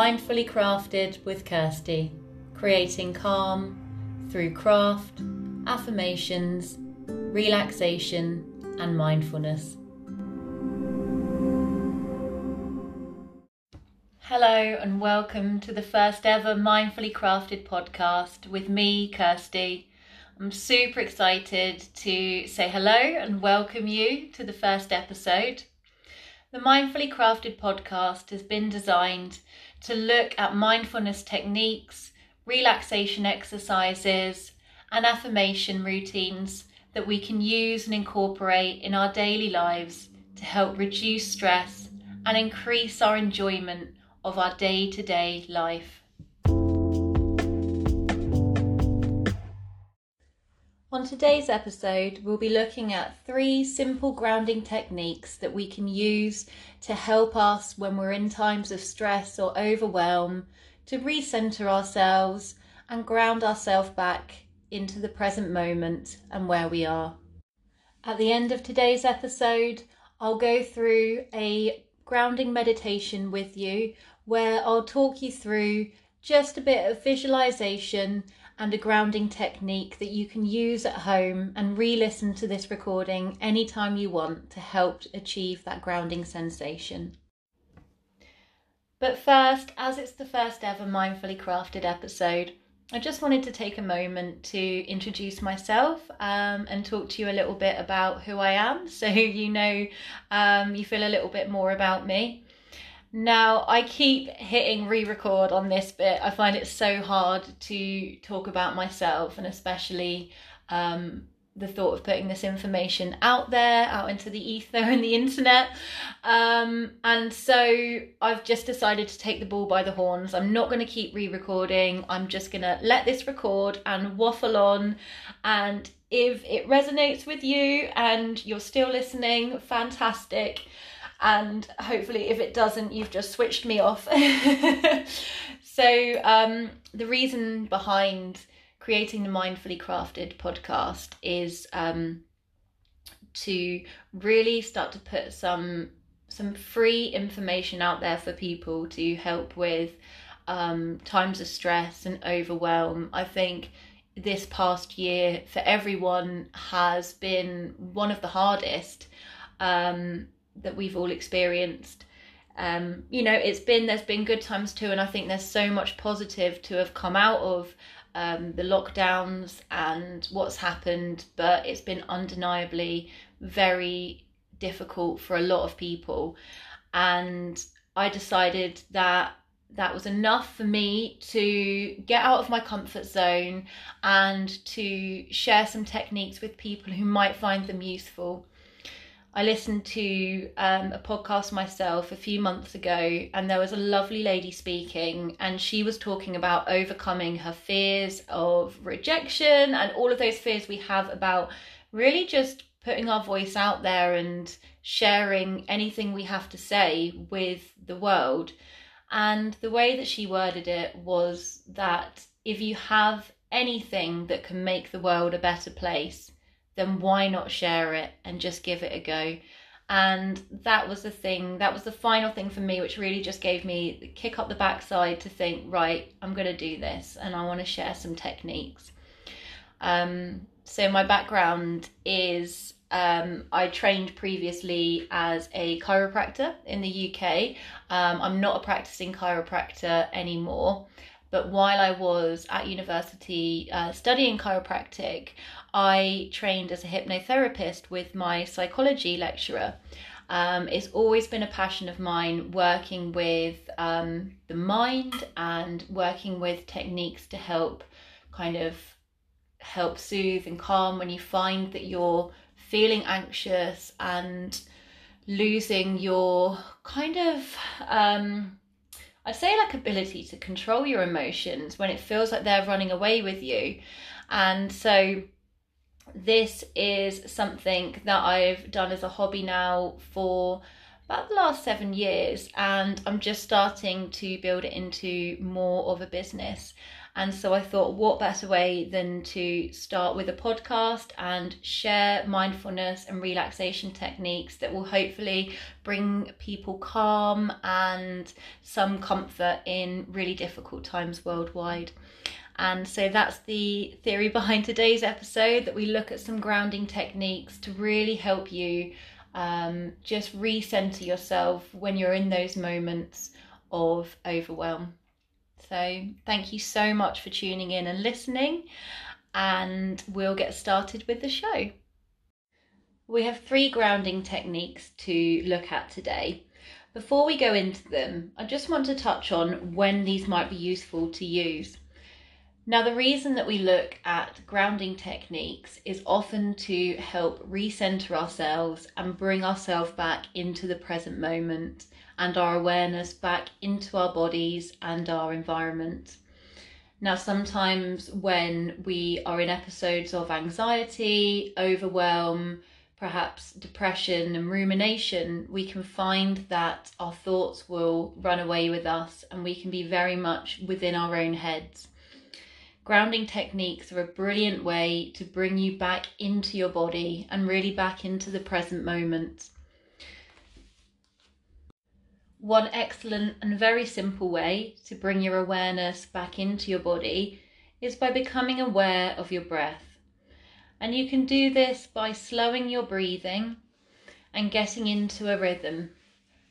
Mindfully Crafted with Kirsty, creating calm through craft, affirmations, relaxation, and mindfulness. Hello, and welcome to the first ever Mindfully Crafted podcast with me, Kirsty. I'm super excited to say hello and welcome you to the first episode. The Mindfully Crafted podcast has been designed to look at mindfulness techniques, relaxation exercises, and affirmation routines that we can use and incorporate in our daily lives to help reduce stress and increase our enjoyment of our day to day life. On today's episode, we'll be looking at three simple grounding techniques that we can use to help us when we're in times of stress or overwhelm to recenter ourselves and ground ourselves back into the present moment and where we are. At the end of today's episode, I'll go through a grounding meditation with you where I'll talk you through just a bit of visualization and a grounding technique that you can use at home and re listen to this recording anytime you want to help achieve that grounding sensation. But first, as it's the first ever mindfully crafted episode, I just wanted to take a moment to introduce myself um, and talk to you a little bit about who I am so you know um, you feel a little bit more about me. Now, I keep hitting re record on this bit. I find it so hard to talk about myself and especially um, the thought of putting this information out there, out into the ether and the internet. Um, and so I've just decided to take the ball by the horns. I'm not going to keep re recording. I'm just going to let this record and waffle on. And if it resonates with you and you're still listening, fantastic and hopefully if it doesn't you've just switched me off. So um, the reason behind creating the mindfully crafted podcast is um, to really start to put some some free information out there for people to help with um, times of stress and overwhelm. I think this past year for everyone has been one of the hardest. Um, that we've all experienced. Um, you know, it's been there's been good times too, and I think there's so much positive to have come out of um, the lockdowns and what's happened, but it's been undeniably very difficult for a lot of people. And I decided that that was enough for me to get out of my comfort zone and to share some techniques with people who might find them useful. I listened to um, a podcast myself a few months ago, and there was a lovely lady speaking, and she was talking about overcoming her fears of rejection and all of those fears we have about really just putting our voice out there and sharing anything we have to say with the world. And the way that she worded it was that if you have anything that can make the world a better place, then why not share it and just give it a go? And that was the thing, that was the final thing for me, which really just gave me the kick up the backside to think, right, I'm going to do this and I want to share some techniques. Um, so, my background is um, I trained previously as a chiropractor in the UK. Um, I'm not a practicing chiropractor anymore. But while I was at university uh, studying chiropractic, I trained as a hypnotherapist with my psychology lecturer. Um, it's always been a passion of mine working with um, the mind and working with techniques to help kind of help soothe and calm when you find that you're feeling anxious and losing your kind of um, I'd say like ability to control your emotions when it feels like they're running away with you. And so this is something that I've done as a hobby now for about the last seven years, and I'm just starting to build it into more of a business. And so I thought, what better way than to start with a podcast and share mindfulness and relaxation techniques that will hopefully bring people calm and some comfort in really difficult times worldwide. And so that's the theory behind today's episode that we look at some grounding techniques to really help you um, just recenter yourself when you're in those moments of overwhelm. So, thank you so much for tuning in and listening, and we'll get started with the show. We have three grounding techniques to look at today. Before we go into them, I just want to touch on when these might be useful to use. Now, the reason that we look at grounding techniques is often to help recenter ourselves and bring ourselves back into the present moment and our awareness back into our bodies and our environment. Now, sometimes when we are in episodes of anxiety, overwhelm, perhaps depression and rumination, we can find that our thoughts will run away with us and we can be very much within our own heads. Grounding techniques are a brilliant way to bring you back into your body and really back into the present moment. One excellent and very simple way to bring your awareness back into your body is by becoming aware of your breath. And you can do this by slowing your breathing and getting into a rhythm.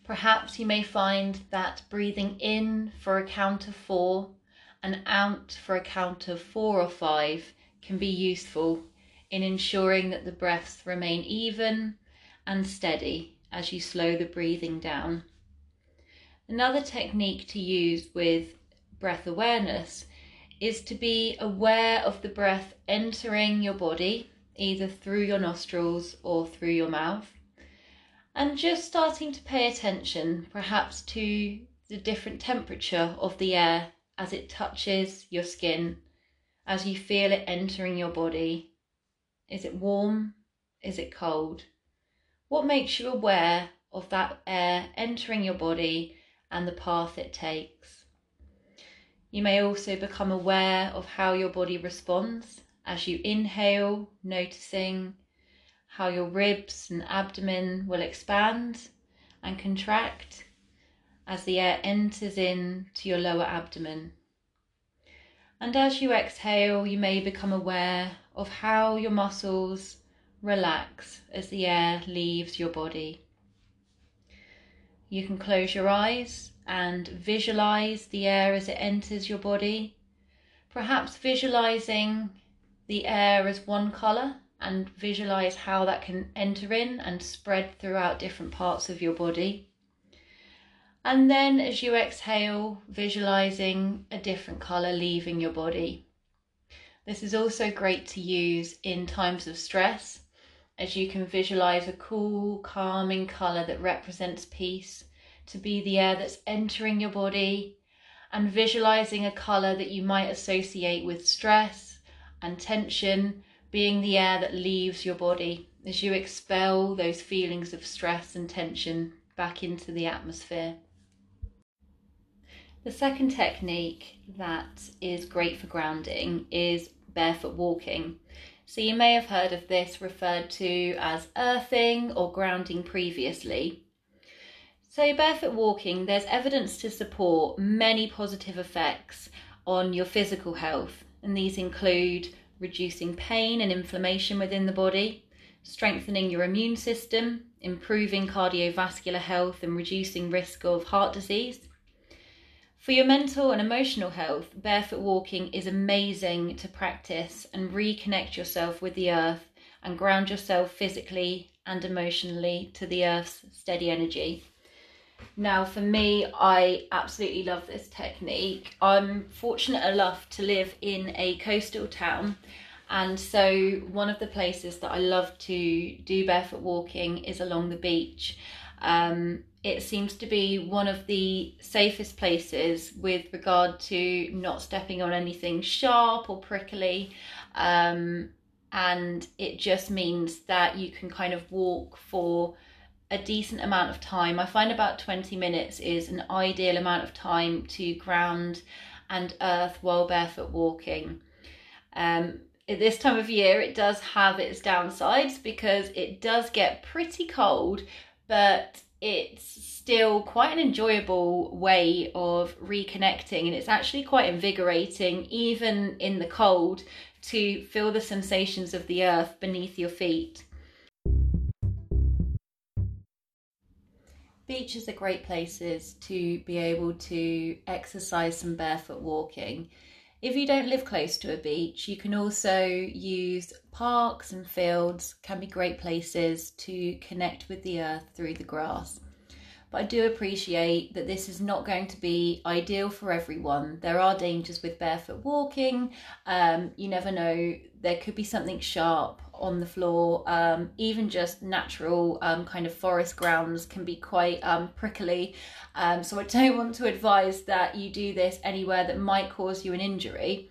Perhaps you may find that breathing in for a count of four and out for a count of four or five can be useful in ensuring that the breaths remain even and steady as you slow the breathing down. Another technique to use with breath awareness is to be aware of the breath entering your body, either through your nostrils or through your mouth, and just starting to pay attention perhaps to the different temperature of the air as it touches your skin, as you feel it entering your body. Is it warm? Is it cold? What makes you aware of that air entering your body and the path it takes? You may also become aware of how your body responds as you inhale, noticing how your ribs and abdomen will expand and contract as the air enters in to your lower abdomen. And as you exhale, you may become aware of how your muscles relax as the air leaves your body. You can close your eyes and visualize the air as it enters your body, perhaps visualizing the air as one color and visualize how that can enter in and spread throughout different parts of your body. And then as you exhale, visualizing a different color leaving your body. This is also great to use in times of stress, as you can visualize a cool, calming color that represents peace to be the air that's entering your body, and visualizing a color that you might associate with stress and tension being the air that leaves your body as you expel those feelings of stress and tension back into the atmosphere. The second technique that is great for grounding is barefoot walking. So you may have heard of this referred to as earthing or grounding previously. So, barefoot walking, there's evidence to support many positive effects on your physical health, and these include reducing pain and inflammation within the body, strengthening your immune system, improving cardiovascular health, and reducing risk of heart disease, for your mental and emotional health, barefoot walking is amazing to practice and reconnect yourself with the earth and ground yourself physically and emotionally to the earth's steady energy. Now, for me, I absolutely love this technique. I'm fortunate enough to live in a coastal town, and so one of the places that I love to do barefoot walking is along the beach. Um, it seems to be one of the safest places with regard to not stepping on anything sharp or prickly. Um, and it just means that you can kind of walk for a decent amount of time. I find about 20 minutes is an ideal amount of time to ground and earth while barefoot walking. Um, at this time of year, it does have its downsides because it does get pretty cold, but it's still quite an enjoyable way of reconnecting and it's actually quite invigorating even in the cold to feel the sensations of the earth beneath your feet. Beaches are great places to be able to exercise some barefoot walking. If you don't live close to a beach, you can also use parks and fields, can be great places to connect with the earth through the grass. But I do appreciate that this is not going to be ideal for everyone. There are dangers with barefoot walking. Um, you never know, there could be something sharp on the floor. Um, even just natural um, kind of forest grounds can be quite um, prickly. Um, so I don't want to advise that you do this anywhere that might cause you an injury.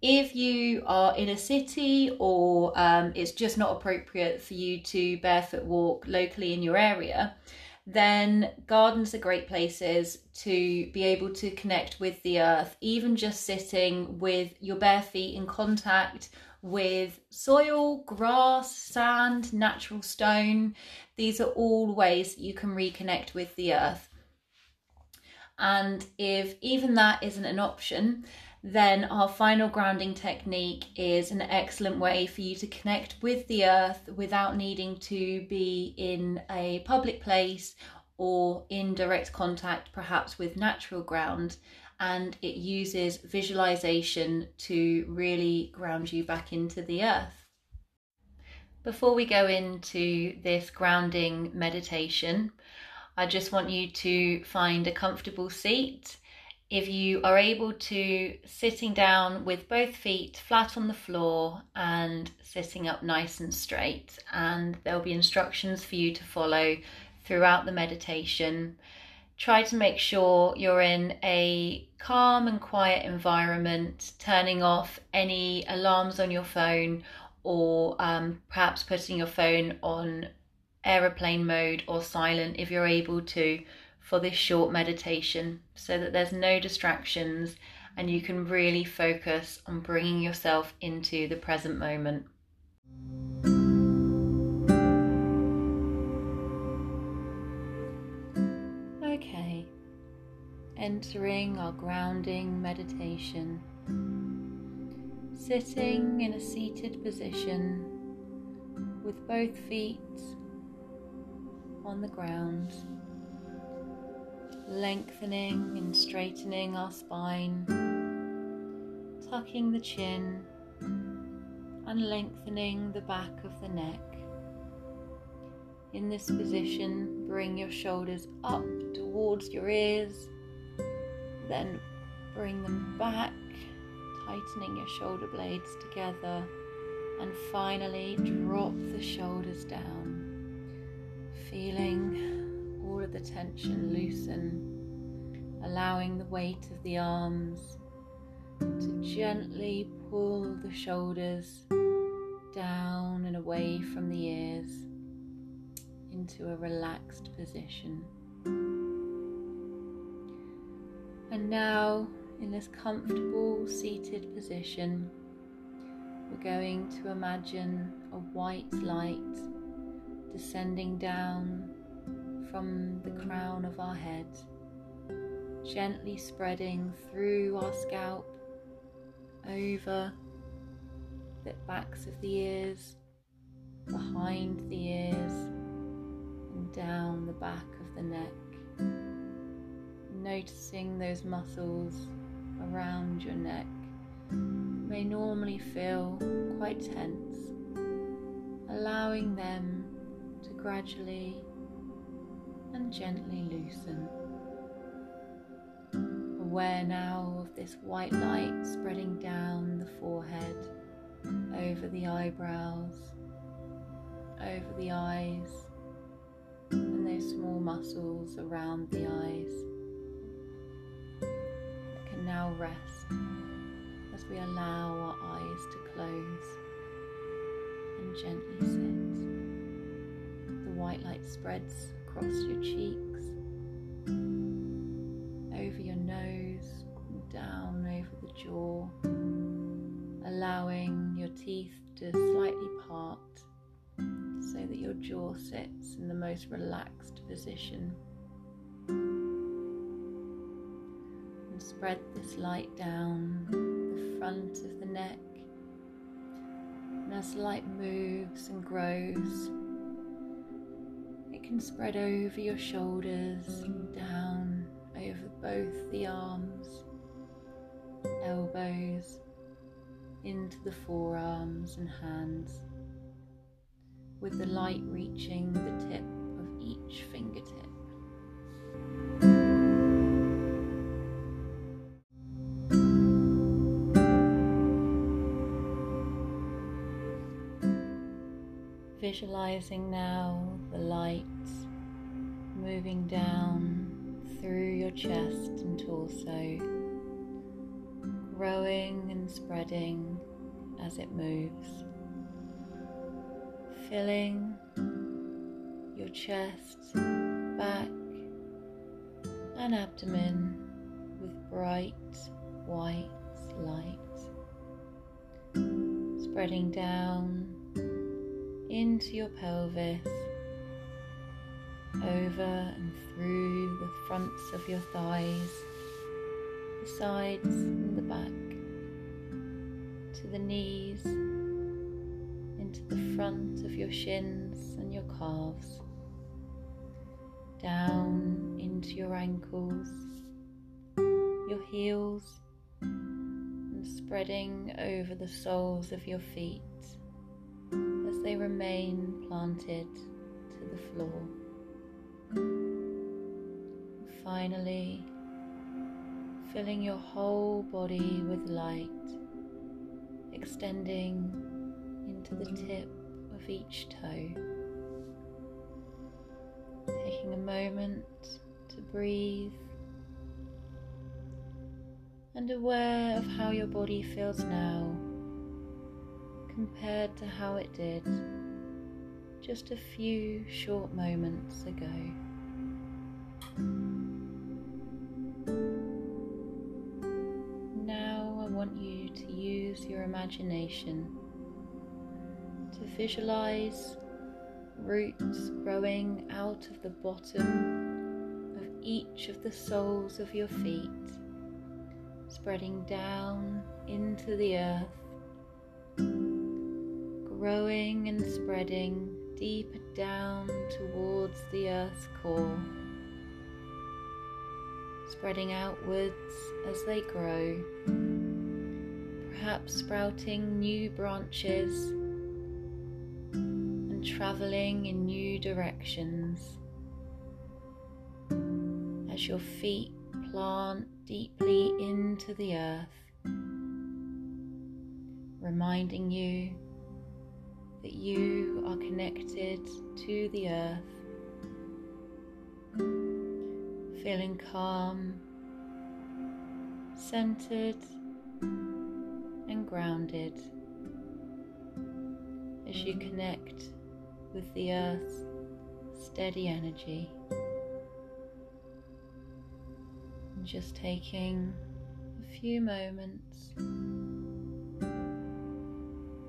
If you are in a city or um, it's just not appropriate for you to barefoot walk locally in your area, then gardens are great places to be able to connect with the earth, even just sitting with your bare feet in contact with soil, grass, sand, natural stone. These are all ways you can reconnect with the earth. And if even that isn't an option, then our final grounding technique is an excellent way for you to connect with the earth without needing to be in a public place or in direct contact, perhaps with natural ground and it uses visualization to really ground you back into the earth. Before we go into this grounding meditation, I just want you to find a comfortable seat. If you are able to, sitting down with both feet flat on the floor and sitting up nice and straight, and there'll be instructions for you to follow throughout the meditation. Try to make sure you're in a calm and quiet environment, turning off any alarms on your phone or um, perhaps putting your phone on aeroplane mode or silent if you're able to for this short meditation so that there's no distractions and you can really focus on bringing yourself into the present moment. Okay, entering our grounding meditation, sitting in a seated position with both feet on the ground, lengthening and straightening our spine, tucking the chin and lengthening the back of the neck. In this position, bring your shoulders up towards your ears then bring them back, tightening your shoulder blades together, and finally drop the shoulders down, feeling the tension loosen, allowing the weight of the arms to gently pull the shoulders down and away from the ears into a relaxed position. And now, in this comfortable seated position, we're going to imagine a white light descending down from the crown of our head, gently spreading through our scalp, over the backs of the ears, behind the ears, and down the back of the neck. Noticing those muscles around your neck may normally feel quite tense, allowing them to gradually and gently loosen. Aware now of this white light spreading down the forehead, over the eyebrows, over the eyes, and those small muscles around the eyes can now rest as we allow our eyes to close and gently sit. The white light spreads across your cheeks, over your nose, down over the jaw, allowing your teeth to slightly part so that your jaw sits in the most relaxed position. And spread this light down the front of the neck. And as light moves and grows, can spread over your shoulders and down over both the arms, elbows, into the forearms and hands, with the light reaching the tip of each fingertip. Visualizing now the light moving down through your chest and torso, growing and spreading as it moves, filling your chest, back, and abdomen with bright white light, spreading down into your pelvis over and through the fronts of your thighs, the sides and the back, to the knees, into the front of your shins and your calves, down into your ankles, your heels, and spreading over the soles of your feet as they remain planted to the floor. Finally, filling your whole body with light, extending into the tip of each toe. Taking a moment to breathe and aware of how your body feels now compared to how it did just a few short moments ago. Now I want you to use your imagination to visualize roots growing out of the bottom of each of the soles of your feet, spreading down into the earth, growing and spreading deeper down towards the earth's core, spreading outwards as they grow, perhaps sprouting new branches and travelling in new directions. As your feet plant deeply into the earth, reminding you that you are connected to the earth, feeling calm, centered, and grounded as you connect with the earth's steady energy. And just taking a few moments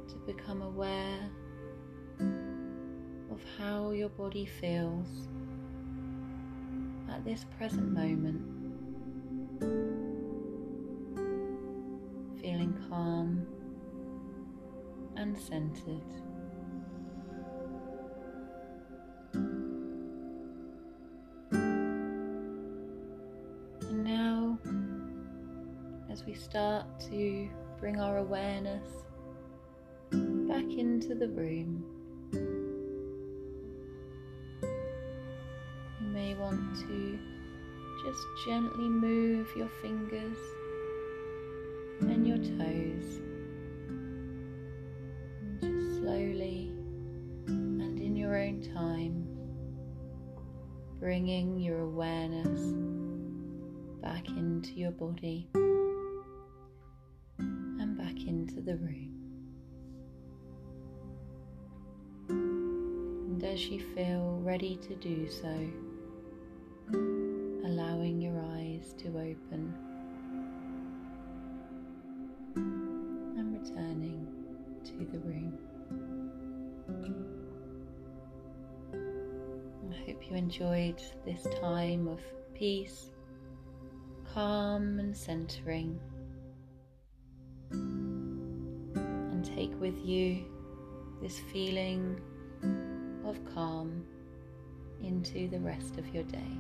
to become aware of how your body feels at this present moment. Feeling calm and centered. And now, as we start to bring our awareness back into the room, may want to just gently move your fingers and your toes. Just slowly and in your own time, bringing your awareness back into your body and back into the room. And as you feel ready to do so, allowing your eyes to open. And returning to the room. I hope you enjoyed this time of peace, calm, and centering. And take with you this feeling of calm into the rest of your day.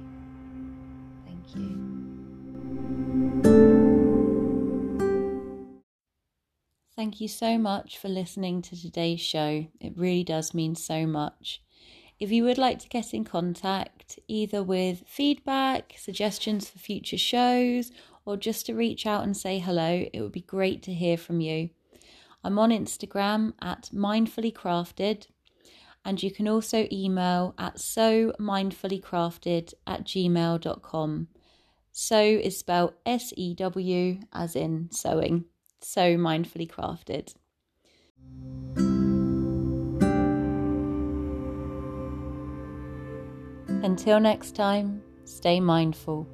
Thank you. Thank you so much for listening to today's show. It really does mean so much. If you would like to get in contact, either with feedback, suggestions for future shows, or just to reach out and say hello, it would be great to hear from you. I'm on Instagram at mindfully crafted, and you can also email at sew mindfullycrafted at gmail.com. Sew is spelled S E W as in sewing sew mindfully crafted. Until next time, stay mindful.